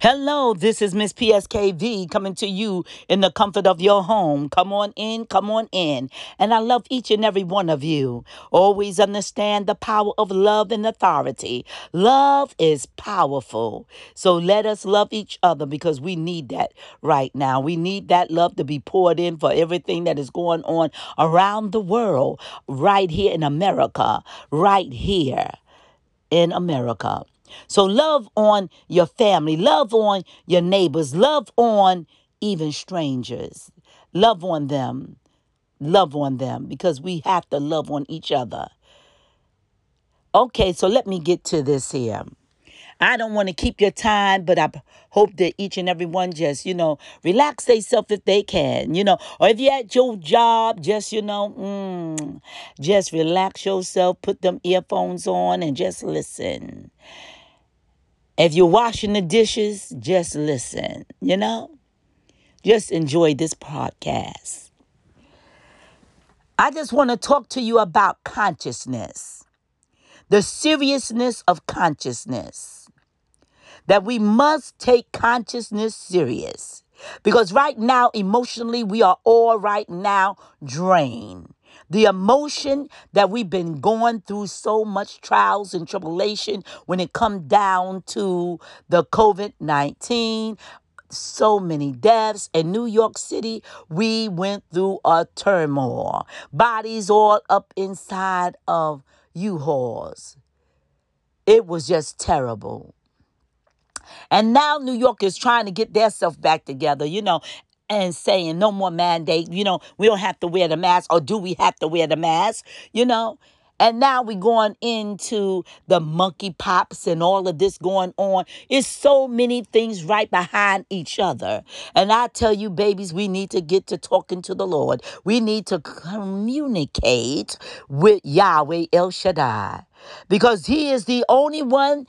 Hello, this is Miss PSKV coming to you in the comfort of your home. Come on in, come on in. And I love each and every one of you. Always understand the power of love and authority. Love is powerful. So let us love each other because we need that right now. We need that love to be poured in for everything that is going on around the world, right here in America, right here in America. So love on your family, love on your neighbors, love on even strangers. Love on them. Love on them because we have to love on each other. Okay, so let me get to this here. I don't want to keep your time, but I hope that each and every one just, you know, relax themselves if they can, you know, or if you're at your job, just, you know, mm, just relax yourself, put them earphones on and just listen. If you're washing the dishes, just listen, you know? Just enjoy this podcast. I just want to talk to you about consciousness, the seriousness of consciousness, that we must take consciousness serious. Because right now, emotionally, we are all right now drained. The emotion that we've been going through so much trials and tribulation when it come down to the COVID-19, so many deaths in New York City. We went through a turmoil. Bodies all up inside of U-Hauls. It was just terrible. And now New York is trying to get their self back together, you know, and saying no more mandate, you know, we don't have to wear the mask, or do we have to wear the mask, you know? And now we're going into the monkey pops and all of this going on. It's so many things right behind each other. And I tell you, babies, we need to get to talking to the Lord. We need to communicate with Yahweh El Shaddai because He is the only one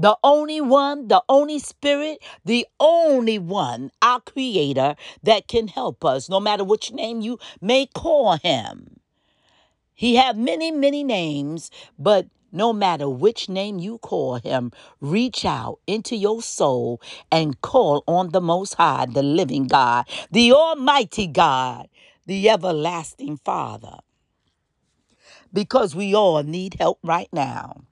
the only one, the only spirit, the only one, our creator, that can help us, no matter which name you may call him. He have many, many names, but no matter which name you call him, reach out into your soul and call on the Most High, the living God, the Almighty God, the everlasting Father, because we all need help right now.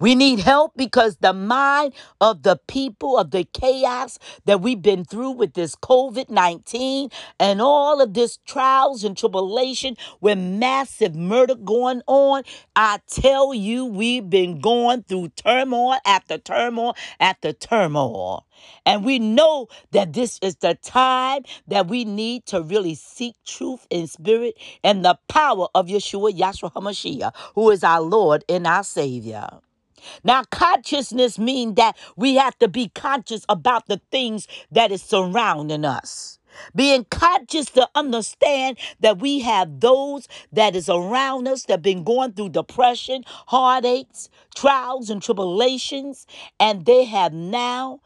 We need help because the mind of the people, of the chaos that we've been through with this COVID 19 and all of this trials and tribulation with massive murder going on, I tell you, we've been going through turmoil after turmoil after turmoil. And we know that this is the time that we need to really seek truth in spirit and the power of Yeshua Yahshua HaMashiach, who is our Lord and our Savior. Now, consciousness means that we have to be conscious about the things that is surrounding us. Being conscious to understand that we have those that is around us that have been going through depression, heartaches, trials, and tribulations, and they have now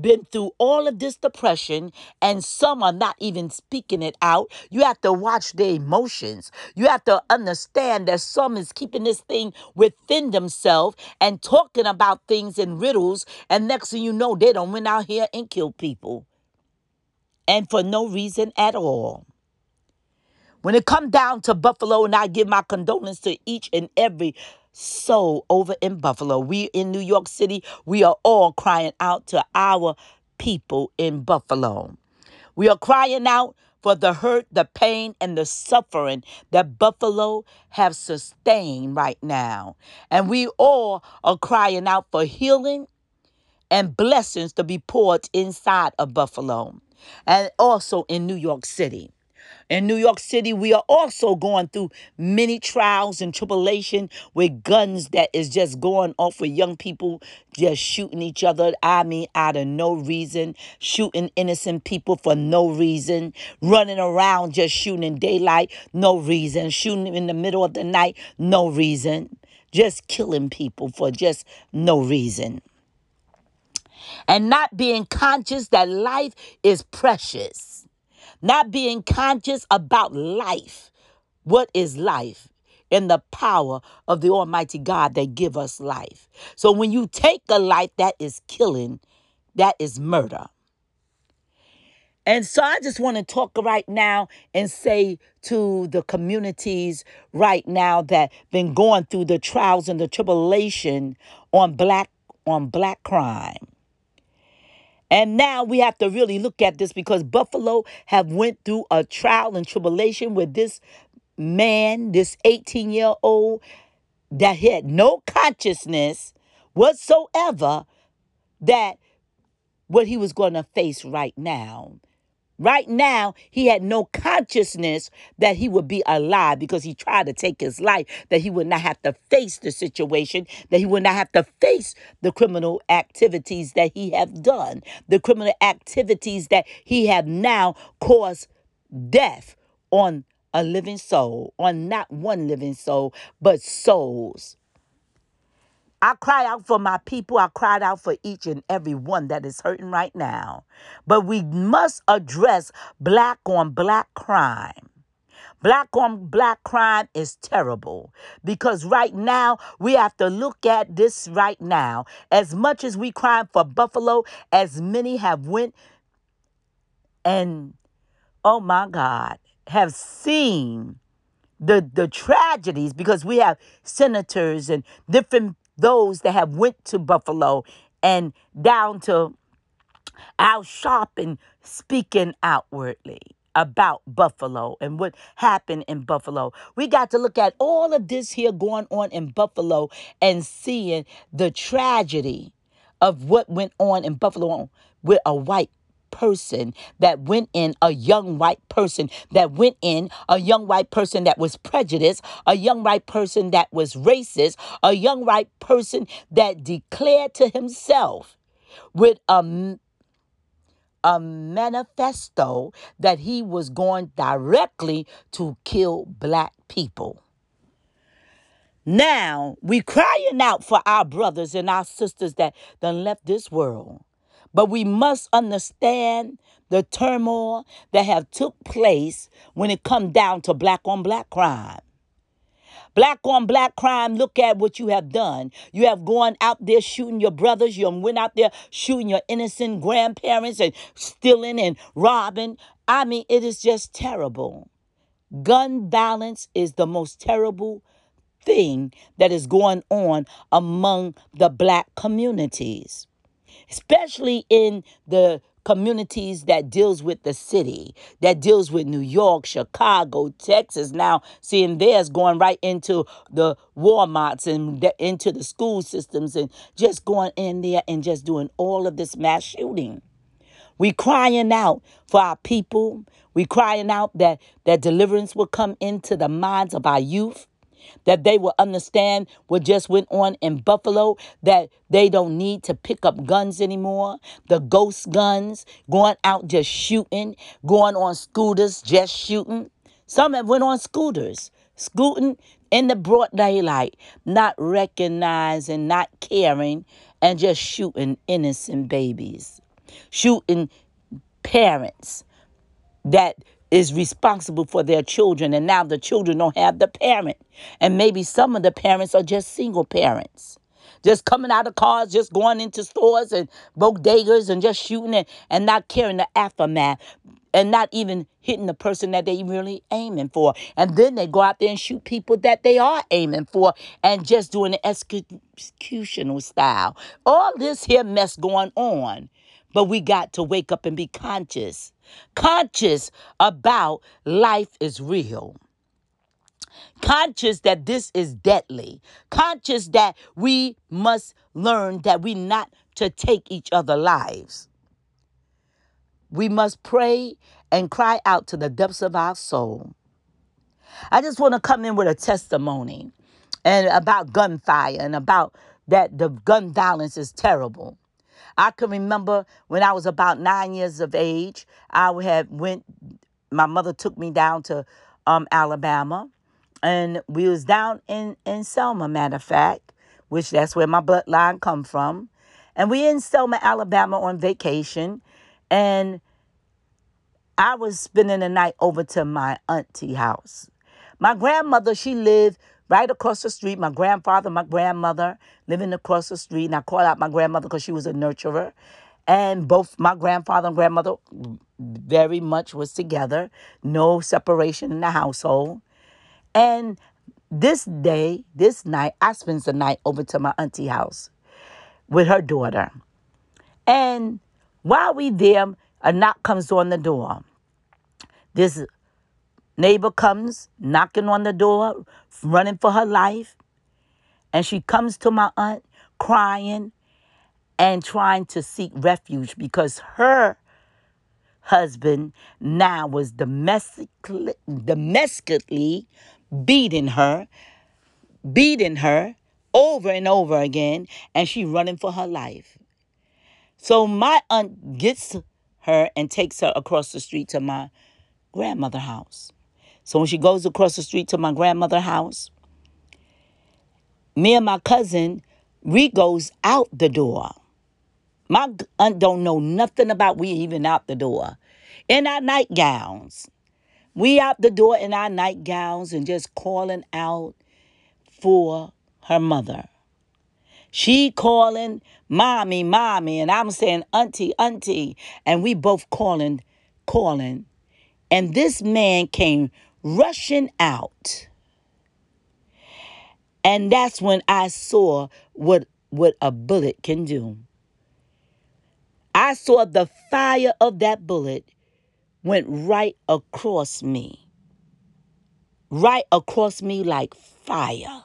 been through all of this depression and some are not even speaking it out. You have to watch their emotions. You have to understand that some is keeping this thing within themselves and talking about things in riddles. And next thing you know, they don't went out here and kill people. And for no reason at all. When it come down to Buffalo, and I give my condolences to each and every soul over in Buffalo. We in New York City, we are all crying out to our people in Buffalo. We are crying out for the hurt, the pain, and the suffering that Buffalo have sustained right now. And we all are crying out for healing and blessings to be poured inside of Buffalo and also in New York City. In New York City, we are also going through many trials and tribulation with guns that is just going off with young people just shooting each other. I mean, out of no reason, shooting innocent people for no reason, running around just shooting in daylight, no reason, shooting in the middle of the night, no reason, just killing people for just no reason. And not being conscious that life is precious not being conscious about life. What is life? And the power of the Almighty God that give us life. So when you take a life that is killing, That is murder. And so I just want to talk right now and say to the communities right now that been going through the trials and the tribulation on black on black crime. And now we have to really look at this because Buffalo have went through a trial and tribulation with this man, this 18 year old that had no consciousness whatsoever that what he was going to face right now. Right now, he had no consciousness that he would be alive because he tried to take his life, that he would not have to face the situation, that he would not have to face the criminal activities that he have done, the criminal activities that he have now caused death on a living soul, on not one living soul, but souls. I cry out for my people. I cried out for each and every one that is hurting right now. But we must address black on black crime. Black on black crime is terrible because right now we have to look at this right now. As much as we cry for Buffalo, as many have went and oh my God, have seen the the tragedies because we have senators and different those that have went to Buffalo and down to Al Sharpton speaking outwardly about Buffalo and what happened in Buffalo. We got to look at all of this here going on in Buffalo and seeing the tragedy of what went on in Buffalo with a white person that went in, a young white person that went in, a young white person that was prejudiced, a young white person that was racist, a young white person that declared to himself with a, a manifesto that he was going directly to kill black people. Now we crying out for our brothers and our sisters that done left this world. But we must understand the turmoil that have took place when it come down to black on black crime. Black on black crime, look at what you have done. You have gone out there shooting your brothers. You went out there shooting your innocent grandparents and stealing and robbing. I mean, it is just terrible. Gun violence is the most terrible thing that is going on among the black communities especially in the communities that deals with the city, that deals with New York, Chicago, Texas. Now, seeing theirs going right into the Walmarts and the, into the school systems and just going in there and just doing all of this mass shooting. We crying out for our people. We crying out that that deliverance will come into the minds of our youth that they will understand what just went on in Buffalo, that they don't need to pick up guns anymore. The ghost guns, going out just shooting, going on scooters just shooting. Some have went on scooters, scooting in the broad daylight, not recognizing, not caring, and just shooting innocent babies, shooting parents that is responsible for their children and now the children don't have the parent. And maybe some of the parents are just single parents just coming out of cars just going into stores and bodegas and just shooting it and not caring the aftermath and not even hitting the person that they really aiming for. And then they go out there and shoot people that they are aiming for and just doing the executional style. All this here mess going on but we got to wake up and be conscious. Conscious about life is real. Conscious that this is deadly. Conscious that we must learn that we not to take each other lives. We must pray and cry out to the depths of our soul. I just want to come in with a testimony and about gunfire and about that the gun violence is terrible. I can remember when I was about nine years of age, I had went. My mother took me down to um, Alabama, and we was down in in Selma. Matter of fact, which that's where my bloodline come from, and we in Selma, Alabama, on vacation, and I was spending the night over to my auntie house. My grandmother, she lived right across the street. My grandfather, my grandmother living across the street. And I call out my grandmother because she was a nurturer. and both my grandfather and grandmother very much was together, no separation in the household. And this day, this night, I spent the night over to my auntie house with her daughter. And while we there, a knock comes on the door. This neighbor comes knocking on the door, running for her life, and she comes to my aunt crying and trying to seek refuge because her husband now was domestically, domestically beating her, beating her over and over again, and she running for her life. So my aunt gets her and takes her across the street to my grandmother house. So when she goes across the street to my grandmother house, me and my cousin, we goes out the door. My aunt don't know nothing about we even out the door. In our nightgowns. We out the door in our nightgowns and just calling out for her mother. She calling mommy, mommy, and I'm saying auntie, auntie, and we both calling, calling. And this man came rushing out. And that's when I saw what what a bullet can do. I saw the fire of that bullet went right across me. Right across me like fire.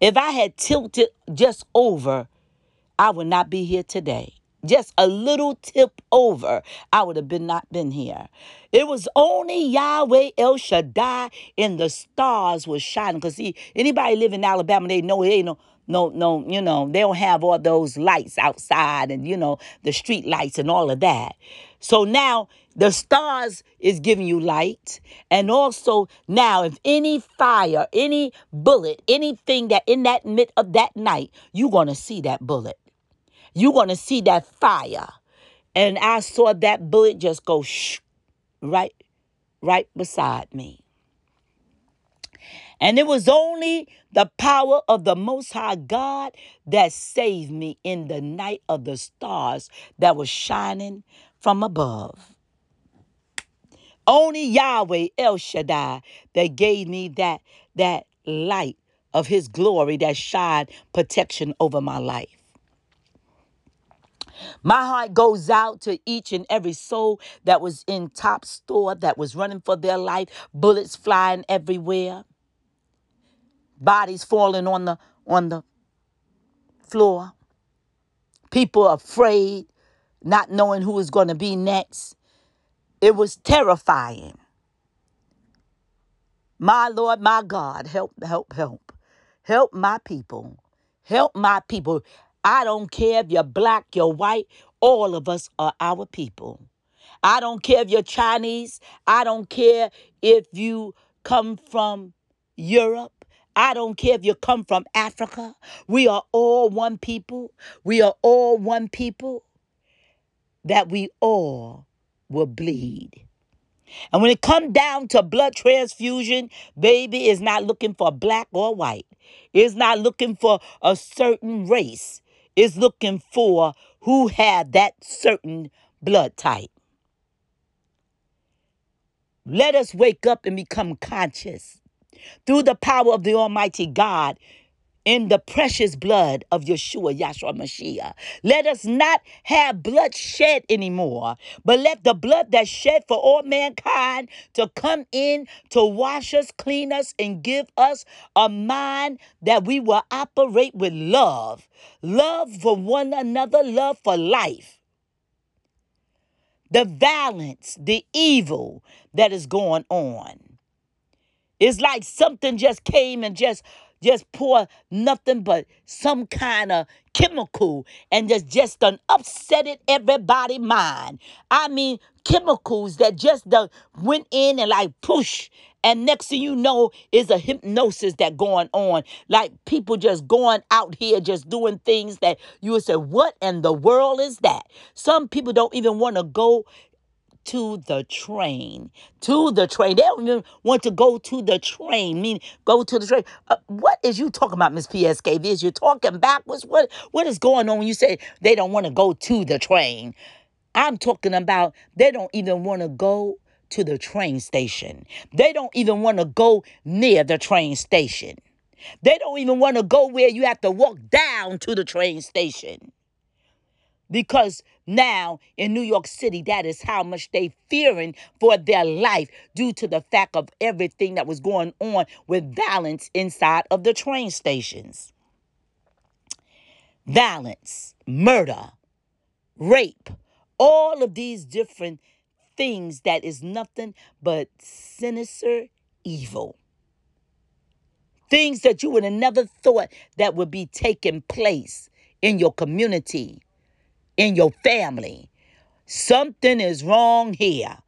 If I had tilted just over, I would not be here today. Just a little tip over, I would have been not been here. It was only Yahweh El Shaddai and the stars was shining. Cause see, anybody live in Alabama, they know it ain't no no no you know they don't have all those lights outside and you know the street lights and all of that so now the stars is giving you light and also now if any fire any bullet anything that in that mid of that night you're gonna see that bullet you're going to see that fire. And I saw that bullet just go shh, right, right beside me. And it was only the power of the Most High God that saved me in the night of the stars that was shining from above. Only Yahweh El Shaddai that gave me that, that light of his glory that shined protection over my life. My heart goes out to each and every soul that was in Tops store, that was running for their life, bullets flying everywhere, bodies falling on the on the floor, people afraid, not knowing who was going to be next. It was terrifying. My Lord, my God, help, help, help. Help my people. Help my people. I don't care if you're black, you're white, all of us are our people. I don't care if you're Chinese. I don't care if you come from Europe. I don't care if you come from Africa. We are all one people. We are all one people that we all will bleed. And when it comes down to blood transfusion, baby is not looking for black or white. It's not looking for a certain race. It's looking for who had that certain blood type. Let us wake up and become conscious through the power of the Almighty God in the precious blood of Yeshua, Yahshua Mashiach. Let us not have blood shed anymore, but let the blood that shed for all mankind to come in to wash us, clean us, and give us a mind that we will operate with love. Love for one another, love for life. The violence, the evil that is going on. It's like something just came and just just pour nothing but some kind of chemical and just just done upset it everybody mind. I mean chemicals that just done went in and like push and next thing you know is a hypnosis that going on like people just going out here just doing things that you would say what in the world is that some people don't even want to go to the train. To the train. They don't even want to go to the train. Mean go to the train. Uh, what is you talking about, Miss PSK? Is you're talking backwards? What what is going on when you say they don't want to go to the train? I'm talking about they don't even want to go to the train station. They don't even want to go near the train station. They don't even want to go where you have to walk down to the train station. Because now in New York City, that is how much they fearing for their life due to the fact of everything that was going on with violence inside of the train stations. Violence, murder, rape, all of these different things that is nothing but sinister evil. Things that you would have never thought that would be taking place in your community, in your family. Something is wrong here.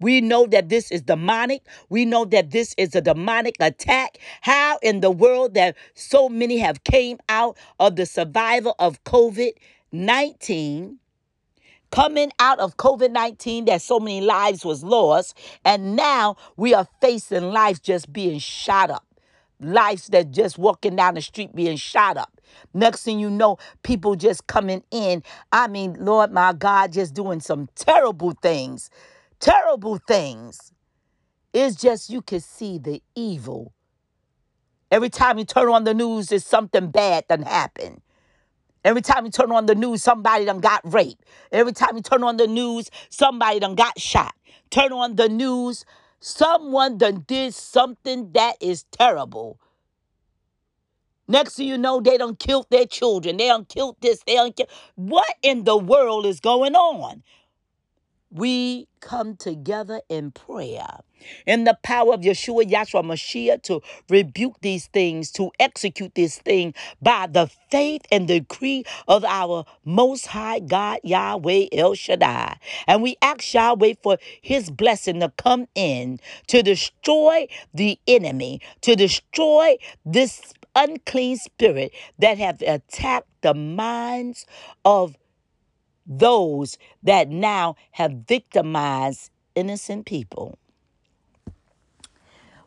We know that this is demonic. We know that this is a demonic attack. How in the world that so many have came out of the survival of COVID-19 coming out of COVID-19 that so many lives was lost and now we are facing lives just being shot up. Lives that just walking down the street being shot up. Next thing you know, people just coming in. I mean, Lord my God, just doing some terrible things. Terrible things. It's just you can see the evil. Every time you turn on the news, there's something bad done happened. Every time you turn on the news, somebody done got raped. Every time you turn on the news, somebody done got shot. Turn on the news, someone done did something that is terrible. Next thing you know, they done killed their children. They done killed this. They done killed. What in the world is going on? we come together in prayer in the power of Yeshua Yahshua Mashiach to rebuke these things, to execute this thing by the faith and decree of our Most High God Yahweh El Shaddai. And we ask Yahweh for his blessing to come in to destroy the enemy, to destroy this unclean spirit that have attacked the minds of those that now have victimized innocent people.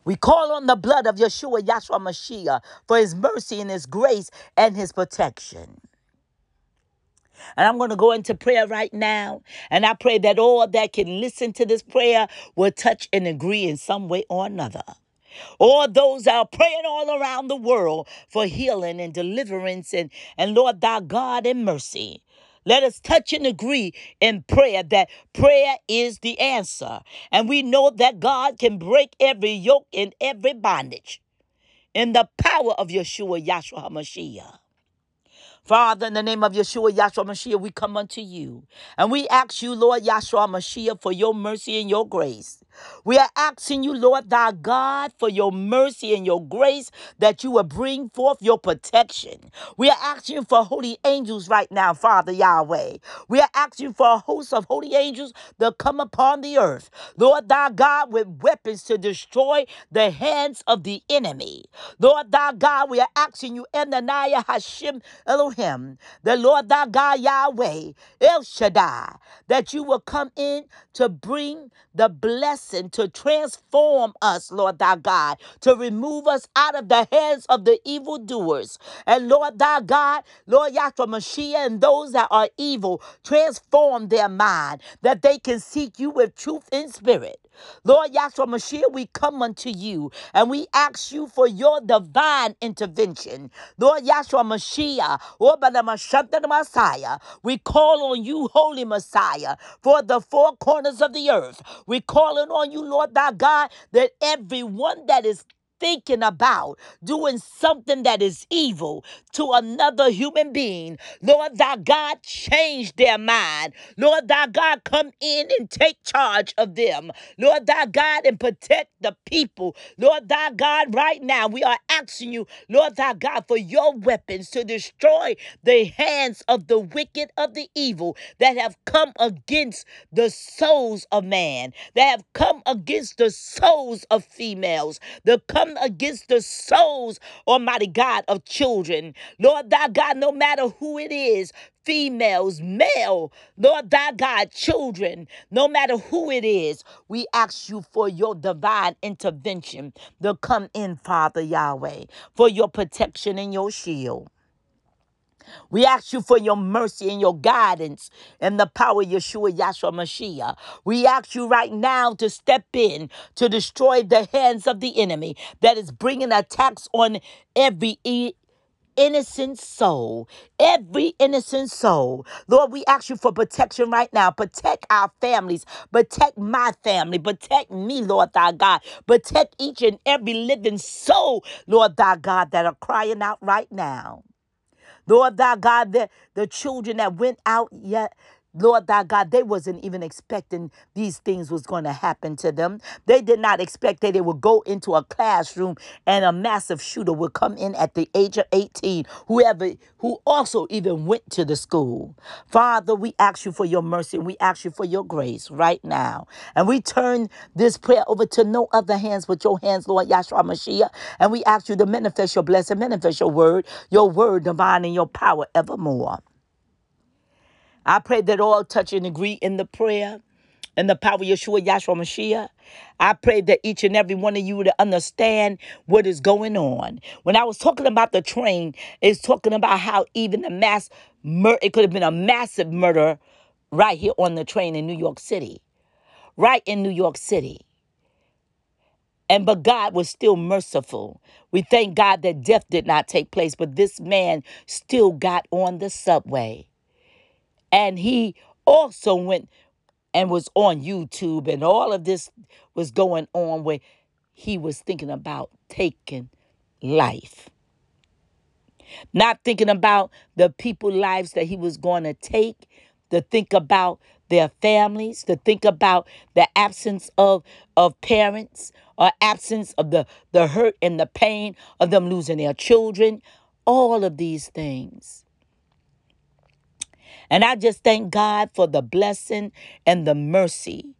We call on the blood of Yeshua Yahshua Mashiach for his mercy and his grace and his protection. And I'm going to go into prayer right now. And I pray that all that can listen to this prayer will touch and agree in some way or another. All those that are praying all around the world for healing and deliverance and, and Lord thy God and mercy. Let us touch and agree in prayer that prayer is the answer. And we know that God can break every yoke and every bondage in the power of Yeshua Yahshua HaMashiach. Father, in the name of Yeshua, Yahshua Mashiach, we come unto you. And we ask you, Lord Yahshua Mashiach, for your mercy and your grace. We are asking you, Lord thy God, for your mercy and your grace that you will bring forth your protection. We are asking you for holy angels right now, Father Yahweh. We are asking for a host of holy angels to come upon the earth. Lord thy God, with weapons to destroy the hands of the enemy. Lord thy God, we are asking you, Enaniah Hashem Elohim the Lord thy God Yahweh, El Shaddai, that you will come in to bring the blessing to transform us, Lord thy God, to remove us out of the hands of the evildoers. And Lord thy God, Lord Yahweh Mashiach, and those that are evil, transform their mind that they can seek you with truth and spirit. Lord Yahshua Mashiach, we come unto you and we ask you for your divine intervention. Lord Yahshua Mashiach, oh, the Messiah, we call on you, Holy Messiah, for the four corners of the earth. We calling on you, Lord thy God, that everyone that is thinking about doing something that is evil to another human being, Lord thy God, change their mind. Lord thy God, come in and take charge of them. Lord thy God, and protect the people. Lord thy God, right now, we are asking you, Lord thy God, for your weapons to destroy the hands of the wicked, of the evil that have come against the souls of man, that have come against the souls of females, that come against the souls, Almighty God, of children. Lord thy God, no matter who it is, females, male, Lord thy God, children, no matter who it is, we ask you for your divine intervention to come in, Father Yahweh, for your protection and your shield. We ask you for your mercy and your guidance and the power of Yeshua Yahshua Mashiach. We ask you right now to step in to destroy the hands of the enemy that is bringing attacks on every e- innocent soul, every innocent soul. Lord, we ask you for protection right now. Protect our families, protect my family, protect me, Lord thy God. Protect each and every living soul, Lord thy God, that are crying out right now. Lord thy God, the, the children that went out yet. Lord thy God, they wasn't even expecting these things was going to happen to them. They did not expect that they would go into a classroom and a massive shooter would come in at the age of 18, whoever who also even went to the school. Father, we ask you for your mercy and we ask you for your grace right now. And we turn this prayer over to no other hands but your hands, Lord Yahshua Mashiach. And we ask you to manifest your blessing, manifest your word, your word divine and your power evermore. I pray that all touch and agree in the prayer and the power of Yeshua Yahshua Mashiach. I pray that each and every one of you would understand what is going on. When I was talking about the train, it's talking about how even a mass murder, it could have been a massive murder right here on the train in New York City. Right in New York City. And but God was still merciful. We thank God that death did not take place, but this man still got on the subway. And he also went and was on YouTube, and all of this was going on where he was thinking about taking life. Not thinking about the people lives that he was going to take, to think about their families, to think about the absence of, of parents or absence of the, the hurt and the pain of them losing their children, all of these things. And I just thank God for the blessing and the mercy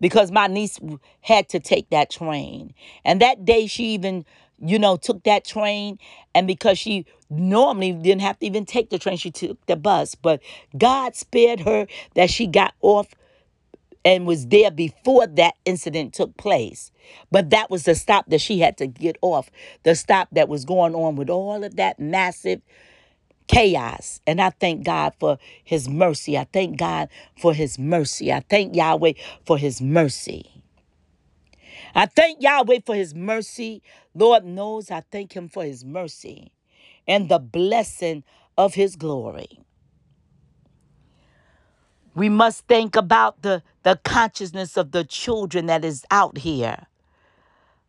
because my niece had to take that train. And that day she even, you know, took that train. And because she normally didn't have to even take the train, she took the bus. But God spared her that she got off and was there before that incident took place. But that was the stop that she had to get off, the stop that was going on with all of that massive chaos. And I thank God for his mercy. I thank God for his mercy. I thank Yahweh for his mercy. I thank Yahweh for his mercy. Lord knows I thank him for his mercy and the blessing of his glory. We must think about the, the consciousness of the children that is out here.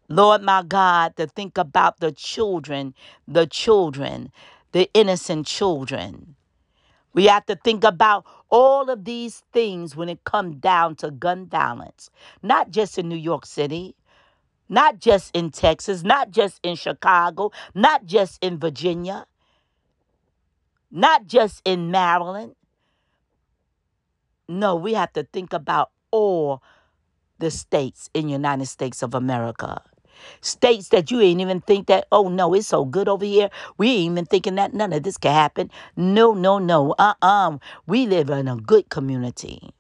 Lord my God, to think about the children, the children, the innocent children. We have to think about all of these things when it comes down to gun violence, not just in New York City, not just in Texas, not just in Chicago, not just in Virginia, not just in Maryland. No, we have to think about all the states in the United States of America. States that you ain't even think that, oh no, it's so good over here. We ain't even thinking that none of this can happen. No, no, no. Uh-uh. We live in a good community.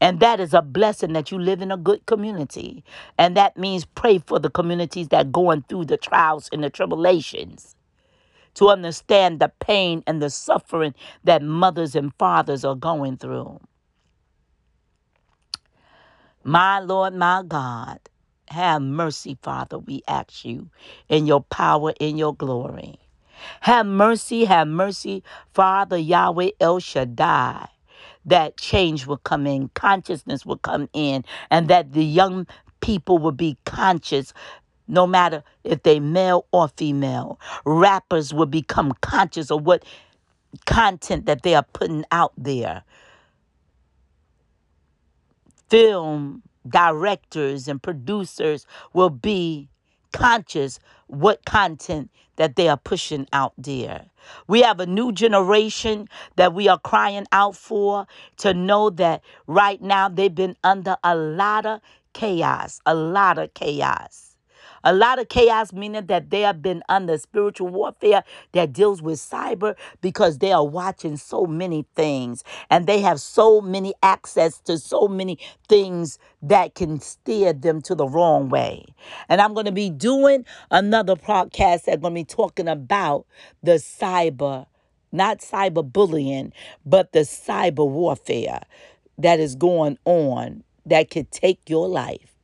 And that is a blessing that you live in a good community. And that means pray for the communities that going through the trials and the tribulations to understand the pain and the suffering that mothers and fathers are going through. My Lord, my God, have mercy, Father, we ask you, in your power, in your glory. Have mercy, have mercy, Father Yahweh El Shaddai. That change will come in, consciousness will come in, and that the young people will be conscious no matter if they male or female. Rappers will become conscious of what content that they are putting out there. Film directors and producers will be conscious what content that they are pushing out there. We have a new generation that we are crying out for to know that right now they've been under a lot of chaos, a lot of chaos. A lot of chaos, meaning that they have been under spiritual warfare that deals with cyber because they are watching so many things and they have so many access to so many things that can steer them to the wrong way. And I'm going to be doing another podcast that's going to be talking about the cyber, not cyberbullying, but the cyber warfare that is going on that could take your life.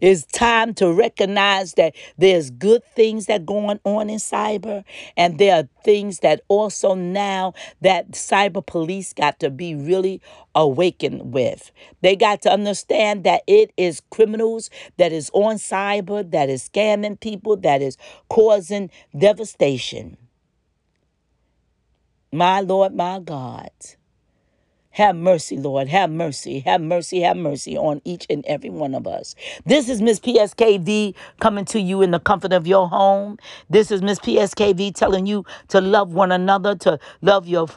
It's time to recognize that there's good things that going on in cyber, and there are things that also now that cyber police got to be really awakened with. They got to understand that it is criminals that is on cyber, that is scamming people, that is causing devastation. My Lord, my God. Have mercy, Lord. Have mercy. Have mercy. Have mercy on each and every one of us. This is Miss PSKV coming to you in the comfort of your home. This is Miss PSKV telling you to love one another, to love your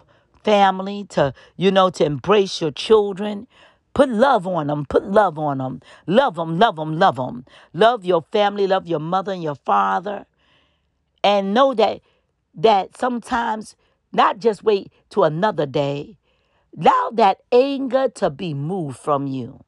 family, to, you know, to embrace your children. Put love on them. Put love on them. Love them, love them, love them. Love your family, love your mother and your father. And know that that sometimes not just wait to another day Allow that anger to be moved from you.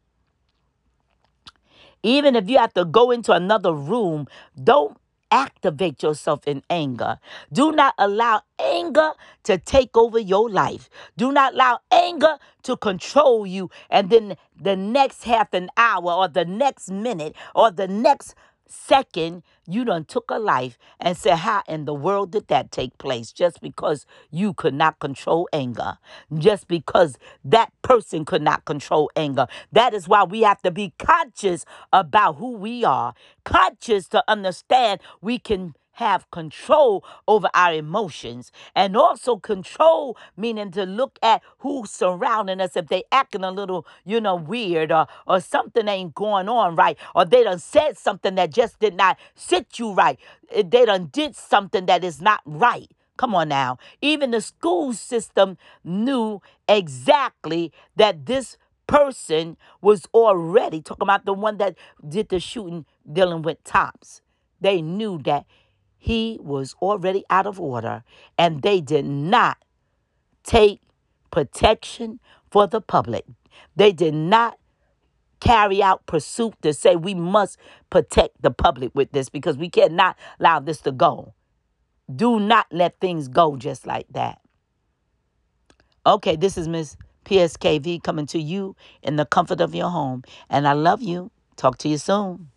Even if you have to go into another room, don't activate yourself in anger. Do not allow anger to take over your life. Do not allow anger to control you. And then the next half an hour or the next minute or the next second you done took a life and said how in the world did that take place? Just because you could not control anger. Just because that person could not control anger. That is why we have to be conscious about who we are. Conscious to understand we can have control over our emotions and also control meaning to look at who's surrounding us if they acting a little you know weird or or something ain't going on right or they done said something that just did not sit you right Eh, they done did something that is not right Come on now. Even the school system knew exactly that this person was already talking about the one that did the shooting dealing with Tops. They knew that he was already out of order and they did not take protection for the public. They did not carry out pursuit to say we must protect the public with this because we cannot allow this to go. Do not let things go just like that. Okay, this is Miss PSKV coming to you in the comfort of your home. And I love you. Talk to you soon.